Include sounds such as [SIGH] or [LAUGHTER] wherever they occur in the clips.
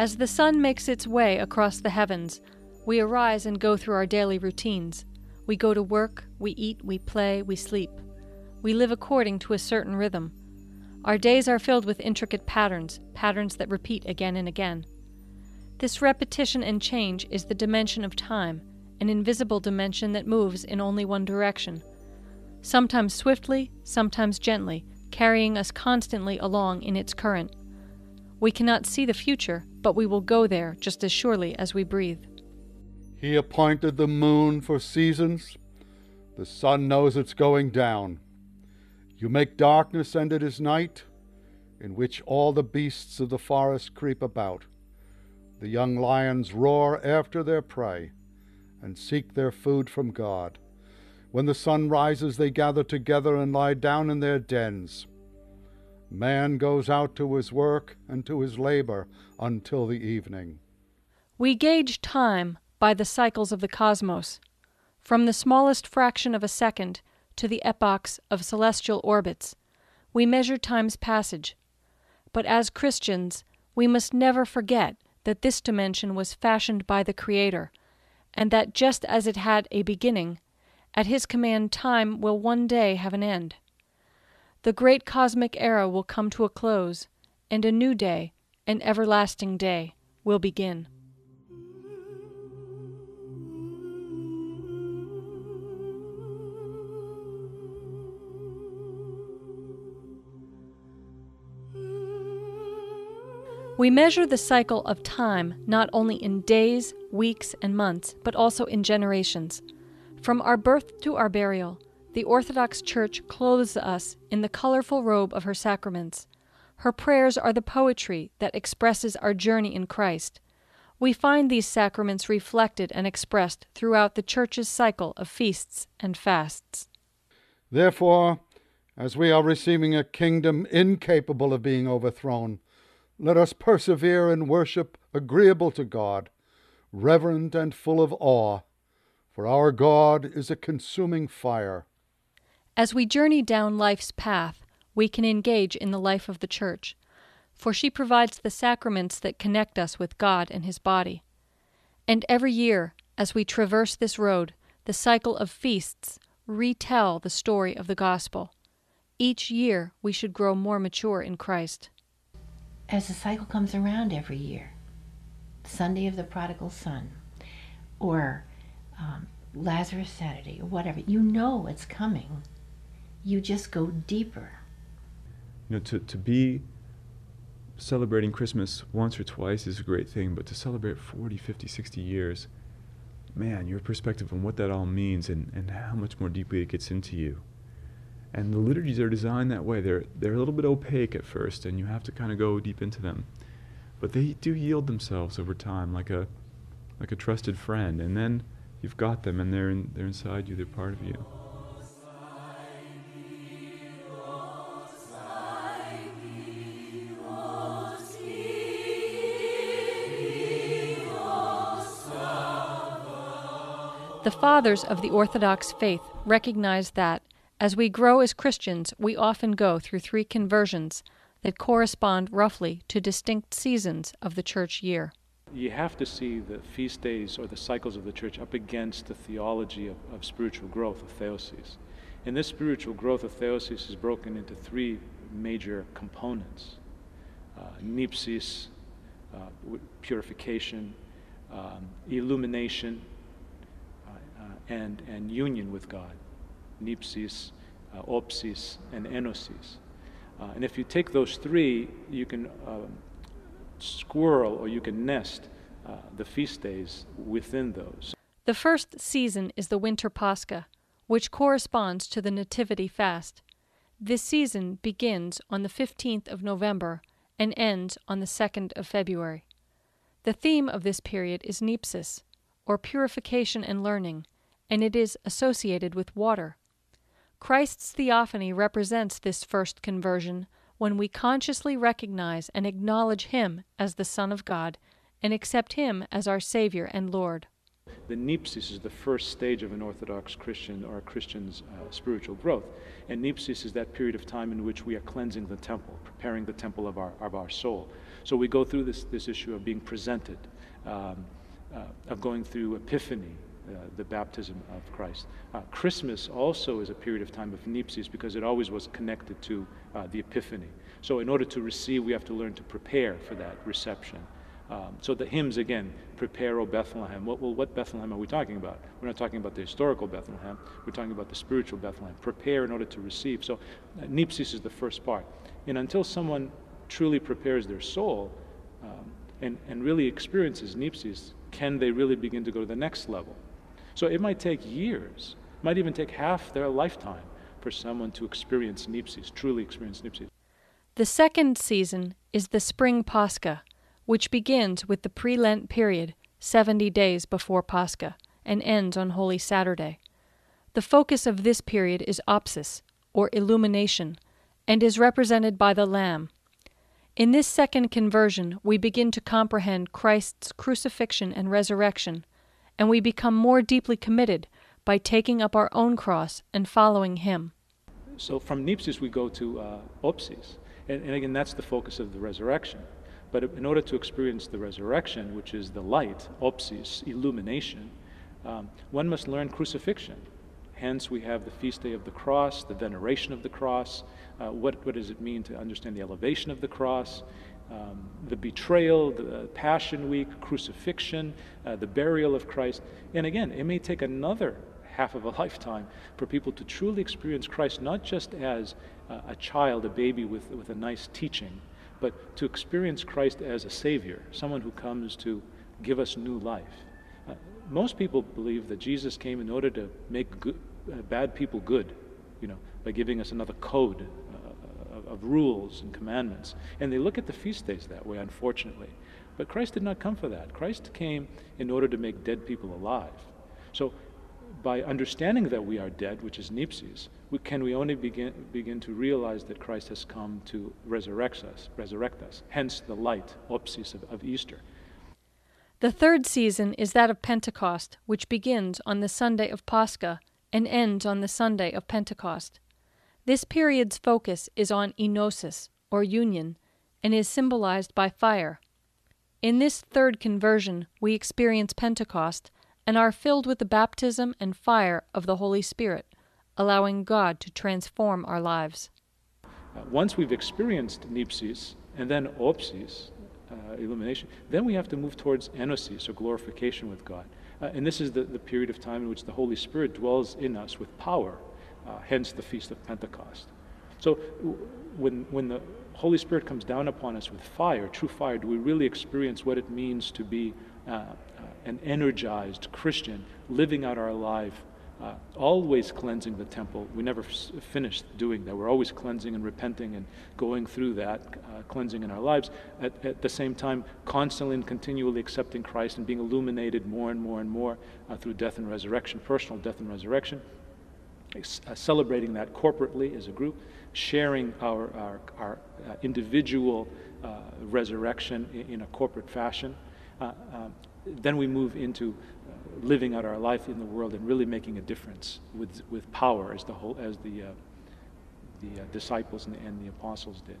As the sun makes its way across the heavens, we arise and go through our daily routines. We go to work, we eat, we play, we sleep. We live according to a certain rhythm. Our days are filled with intricate patterns, patterns that repeat again and again. This repetition and change is the dimension of time, an invisible dimension that moves in only one direction. Sometimes swiftly, sometimes gently, carrying us constantly along in its current. We cannot see the future, but we will go there just as surely as we breathe. He appointed the moon for seasons. The sun knows it's going down. You make darkness, and it is night, in which all the beasts of the forest creep about. The young lions roar after their prey and seek their food from God. When the sun rises, they gather together and lie down in their dens. Man goes out to his work and to his labor until the evening. We gauge time by the cycles of the cosmos. From the smallest fraction of a second to the epochs of celestial orbits. We measure time's passage. But as Christians, we must never forget that this dimension was fashioned by the Creator, and that just as it had a beginning, at His command time will one day have an end. The great cosmic era will come to a close, and a new day, an everlasting day, will begin. We measure the cycle of time not only in days, weeks, and months, but also in generations. From our birth to our burial, the Orthodox Church clothes us in the colorful robe of her sacraments. Her prayers are the poetry that expresses our journey in Christ. We find these sacraments reflected and expressed throughout the Church's cycle of feasts and fasts. Therefore, as we are receiving a kingdom incapable of being overthrown, let us persevere in worship agreeable to God, reverent and full of awe, for our God is a consuming fire. As we journey down life's path, we can engage in the life of the Church, for she provides the sacraments that connect us with God and His body. And every year, as we traverse this road, the cycle of feasts retell the story of the gospel. Each year we should grow more mature in Christ as the cycle comes around every year Sunday of the Prodigal Son, or um, Lazarus Saturday, or whatever, you know it's coming. You just go deeper. You know, to, to be celebrating Christmas once or twice is a great thing, but to celebrate 40, 50, 60 years, man, your perspective on what that all means and, and how much more deeply it gets into you and the liturgies are designed that way. They're they're a little bit opaque at first, and you have to kind of go deep into them, but they do yield themselves over time, like a like a trusted friend. And then you've got them, and they're in, they're inside you. They're part of you. The fathers of the Orthodox faith recognize that as we grow as Christians, we often go through three conversions that correspond roughly to distinct seasons of the church year. You have to see the feast days or the cycles of the church up against the theology of, of spiritual growth of theosis. And this spiritual growth of theosis is broken into three major components uh, nipsis, uh, purification, um, illumination, and, and union with God nipsis, uh, opsis, and enosis. Uh, and if you take those three, you can um, squirrel or you can nest uh, the feast days within those. The first season is the winter Pascha, which corresponds to the Nativity fast. This season begins on the 15th of November and ends on the 2nd of February. The theme of this period is nipsis, or purification and learning, and it is associated with water. Christ's theophany represents this first conversion when we consciously recognize and acknowledge Him as the Son of God and accept Him as our Savior and Lord. The nipsis is the first stage of an Orthodox Christian or a Christian's uh, spiritual growth. And nipsis is that period of time in which we are cleansing the temple, preparing the temple of our, of our soul. So we go through this, this issue of being presented, um, uh, of going through Epiphany, the baptism of Christ. Uh, Christmas also is a period of time of Nepsis because it always was connected to uh, the Epiphany. So, in order to receive, we have to learn to prepare for that reception. Um, so, the hymns again, prepare, O Bethlehem. What, well, what Bethlehem are we talking about? We're not talking about the historical Bethlehem, we're talking about the spiritual Bethlehem. Prepare in order to receive. So, uh, Nepsis is the first part. And until someone truly prepares their soul um, and, and really experiences Nepsis, can they really begin to go to the next level? So it might take years, might even take half their lifetime for someone to experience Nepsis, truly experience Nepsis. The second season is the spring Pascha, which begins with the pre Lent period, 70 days before Pascha, and ends on Holy Saturday. The focus of this period is opsis, or illumination, and is represented by the Lamb. In this second conversion, we begin to comprehend Christ's crucifixion and resurrection and we become more deeply committed by taking up our own cross and following Him. So from Nepsis, we go to uh, Opsis. And, and again, that's the focus of the resurrection. But in order to experience the resurrection, which is the light, Opsis, illumination, um, one must learn crucifixion. Hence, we have the feast day of the cross, the veneration of the cross. Uh, what, what does it mean to understand the elevation of the cross? Um, the betrayal, the Passion Week, crucifixion, uh, the burial of Christ. And again, it may take another half of a [LAUGHS] lifetime for people to truly experience Christ, not just as uh, a child, a baby with, with a nice teaching, but to experience Christ as a Savior, someone who comes to give us new life. Uh, most people believe that Jesus came in order to make good, uh, bad people good, you know, by giving us another code, of, of rules and commandments. And they look at the feast days that way, unfortunately. But Christ did not come for that. Christ came in order to make dead people alive. So, by understanding that we are dead, which is Nepsis, we, can we only begin, begin to realize that Christ has come to resurrect us, resurrect us. Hence the light, opsis, of, of Easter. The third season is that of Pentecost, which begins on the Sunday of Pascha and ends on the Sunday of Pentecost. This period's focus is on enosis, or union, and is symbolized by fire. In this third conversion, we experience Pentecost and are filled with the baptism and fire of the Holy Spirit, allowing God to transform our lives. Uh, once we've experienced nepsis and then opsis, uh, illumination, then we have to move towards enosis, or glorification with God. Uh, and this is the, the period of time in which the Holy Spirit dwells in us with power uh, hence the Feast of Pentecost. So when, when the Holy Spirit comes down upon us with fire, true fire, do we really experience what it means to be uh, uh, an energized Christian, living out our life, uh, always cleansing the temple? We never f- finished doing that. We're always cleansing and repenting and going through that uh, cleansing in our lives. At, at, the same time, constantly and continually accepting Christ and being illuminated more and more and more uh, through death and resurrection, personal death and resurrection celebrating that corporately as a group, sharing our, our, our uh, individual uh, resurrection in, a corporate fashion. Uh, then we move into uh, living out our life in the world and really making a difference with, with power as the, whole, as the, uh, the disciples and, and the apostles did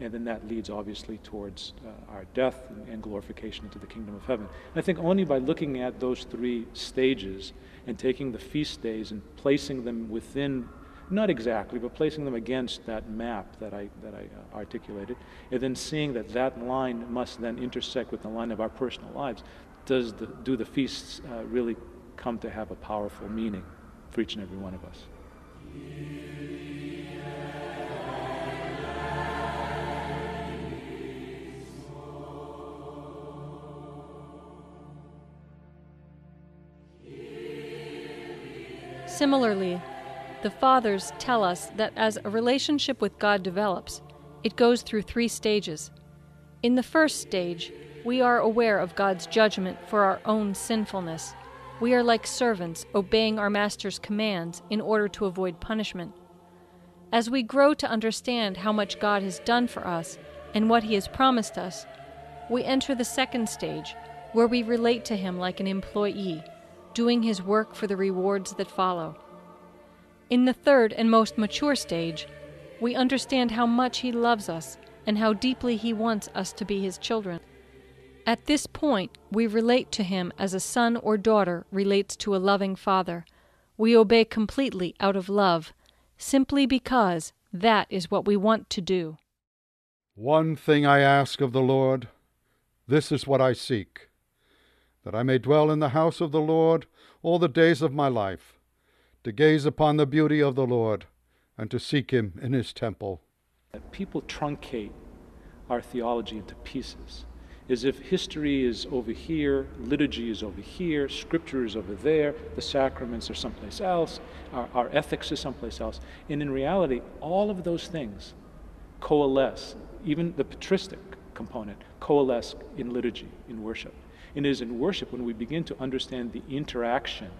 and then that leads obviously towards uh, our death and, and, glorification into the kingdom of heaven. And I think only by looking at those three stages and taking the feast days and placing them within, not exactly, but placing them against that map that I, that I uh, articulated, and then seeing that that line must then intersect with the line of our personal lives, does the, do the feasts uh, really come to have a powerful meaning for each and every one of us? Similarly, the Fathers tell us that as a relationship with God develops, it goes through three stages. In the first stage, we are aware of God's judgment for our own sinfulness. We are like servants obeying our Master's commands in order to avoid punishment. As we grow to understand how much God has done for us and what He has promised us, we enter the second stage, where we relate to Him like an employee doing his work for the rewards that follow. In the third and most mature stage, we understand how much he loves us and how deeply He wants us to be His children. At this point, we relate to Him as a son or daughter relates to a loving father. We obey completely out of love, simply because that is what we want to do. One thing I ask of the Lord, this is what I seek, that I may dwell in the house of the Lord all the days of my life, to gaze upon the beauty of the Lord, and to seek him in his temple. People truncate our theology into pieces as if history is over here, liturgy is over here, scripture is over there, the sacraments are someplace else, our, our ethics is someplace else. And in reality, all of those things coalesce, even the patristic component, coalesce in liturgy, in worship. And it is in worship when we begin to understand the interaction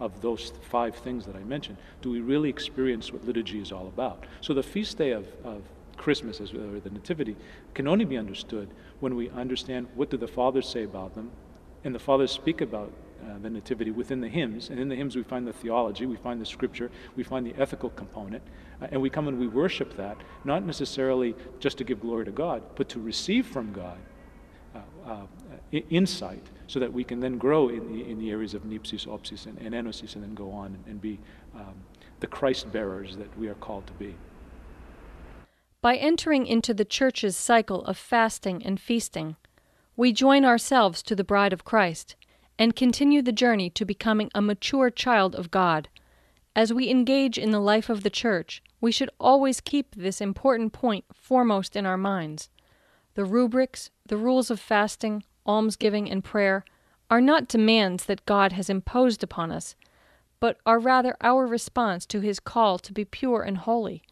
of those five things that I mentioned, do we really experience what liturgy is all about. So the feast day of, of Christmas, as, or the Nativity, can only be understood when we understand what do the fathers say about them, and the fathers speak about uh, the Nativity within the hymns. And in the hymns, we find the theology, we find the scripture, we find the ethical component, uh, and we come and we worship that, not necessarily just to give glory to God, but to receive from God uh, uh insight so that we can then grow in the, in the areas of nipsis, opsis, and, and enosis, and then go on and, and be um, the Christ bearers that we are called to be. By entering into the Church's cycle of fasting and feasting, we join ourselves to the bride of Christ and continue the journey to becoming a mature child of God. As we engage in the life of the Church, we should always keep this important point foremost in our minds. The rubrics, the rules of fasting, almsgiving, and prayer are not demands that God has imposed upon us, but are rather our response to His call to be pure and holy.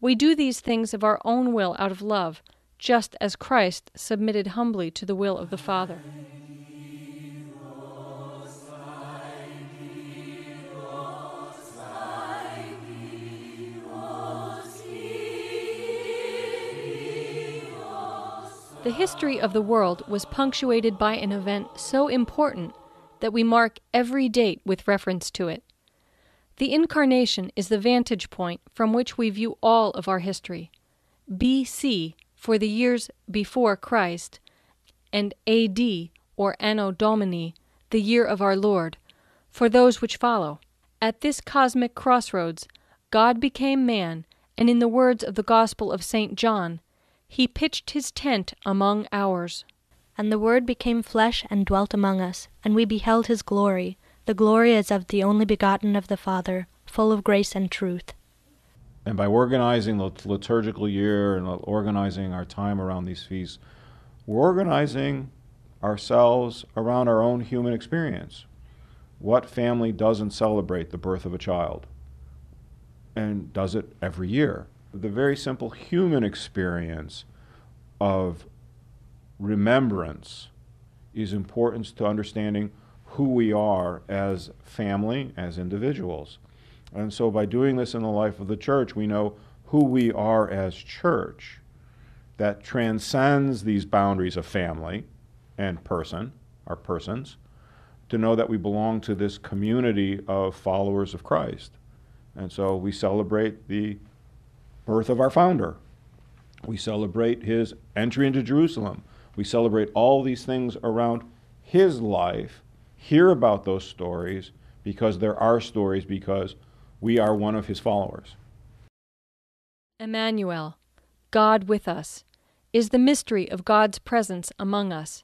We do these things of our own will out of love, just as Christ submitted humbly to the will of the Father. The history of the world was punctuated by an event so important that we mark every date with reference to it. The Incarnation is the vantage point from which we view all of our history. BC for the years before Christ, and AD or Anno Domini, the year of our Lord, for those which follow. At this cosmic crossroads, God became man, and in the words of the Gospel of St. John, he pitched his tent among ours. And the Word became flesh and dwelt among us, and we beheld his glory the glory as of the only begotten of the Father, full of grace and truth. And by organizing the liturgical year and organizing our time around these feasts, we're organizing ourselves around our own human experience. What family doesn't celebrate the birth of a child and does it every year? The very simple human experience of remembrance is important to understanding who we are as family, as individuals. And so by doing this in the life of the church, we know who we are as church that transcends these boundaries of family and person, our persons, to know that we belong to this community of followers of Christ. And so we celebrate the birth of our founder. We celebrate his entry into Jerusalem. We celebrate all these things around his life hear about those stories because there are stories because we are one of his followers. Emmanuel, God with us, is the mystery of God's presence among us,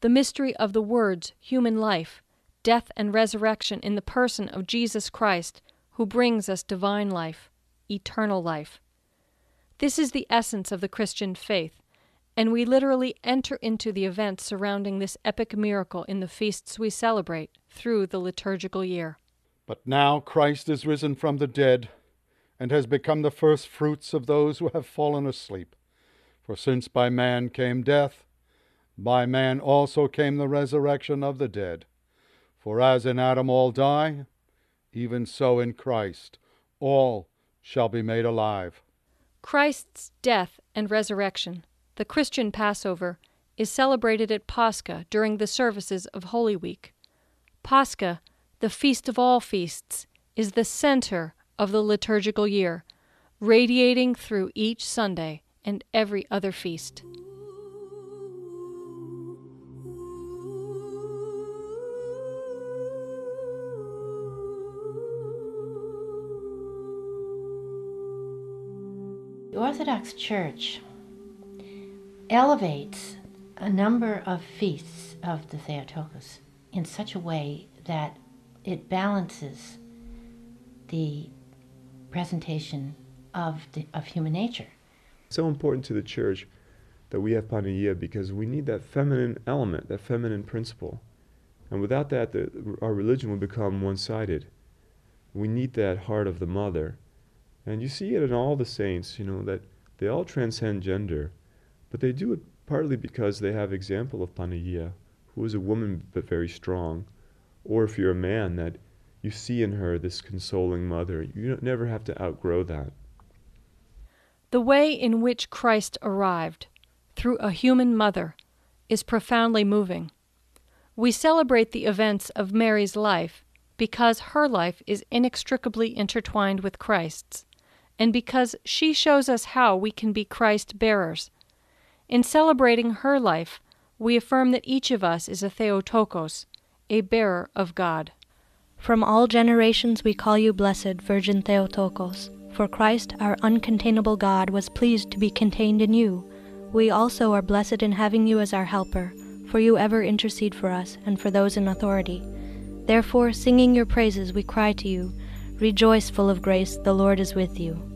the mystery of the Word's human life, death, and resurrection in the person of Jesus Christ, who brings us divine life, eternal life. This is the essence of the Christian faith and we literally enter into the events surrounding this epic miracle in the feasts we celebrate through the liturgical year. But now Christ is risen from the dead and has become the first fruits of those who have fallen asleep. For since by man came death, by man also came the resurrection of the dead. For as in Adam all die, even so in Christ all shall be made alive. Christ's death and resurrection the Christian Passover, is celebrated at Pascha during the services of Holy Week. Pascha, the feast of all feasts, is the center of the liturgical year, radiating through each Sunday and every other feast. The Orthodox Church elevates a number of feasts of the Theotokos in such a way that it balances the presentation of, the, of human nature. so important to the church that we have Panagia because we need that feminine element, that feminine principle. And without that, the, our religion will become one sided. We need that heart of the mother. And you see it in all the saints, you know, that they all transcend gender, but they do it partly because they have example of Panagia, who is a woman but very strong, or if you're a man, that you see in her this consoling mother. You never have to outgrow that. The way in which Christ arrived, through a human mother, is profoundly moving. We celebrate the events of Mary's life because her life is inextricably intertwined with Christ's, and because she shows us how we can be Christ bearers. In celebrating her life, we affirm that each of us is a Theotokos, a bearer of God. From all generations we call you blessed, Virgin Theotokos, for Christ, our uncontainable God, was pleased to be contained in you. We also are blessed in having you as our helper, for you ever intercede for us and for those in authority. Therefore, singing your praises, we cry to you, Rejoice, full of grace, the Lord is with you.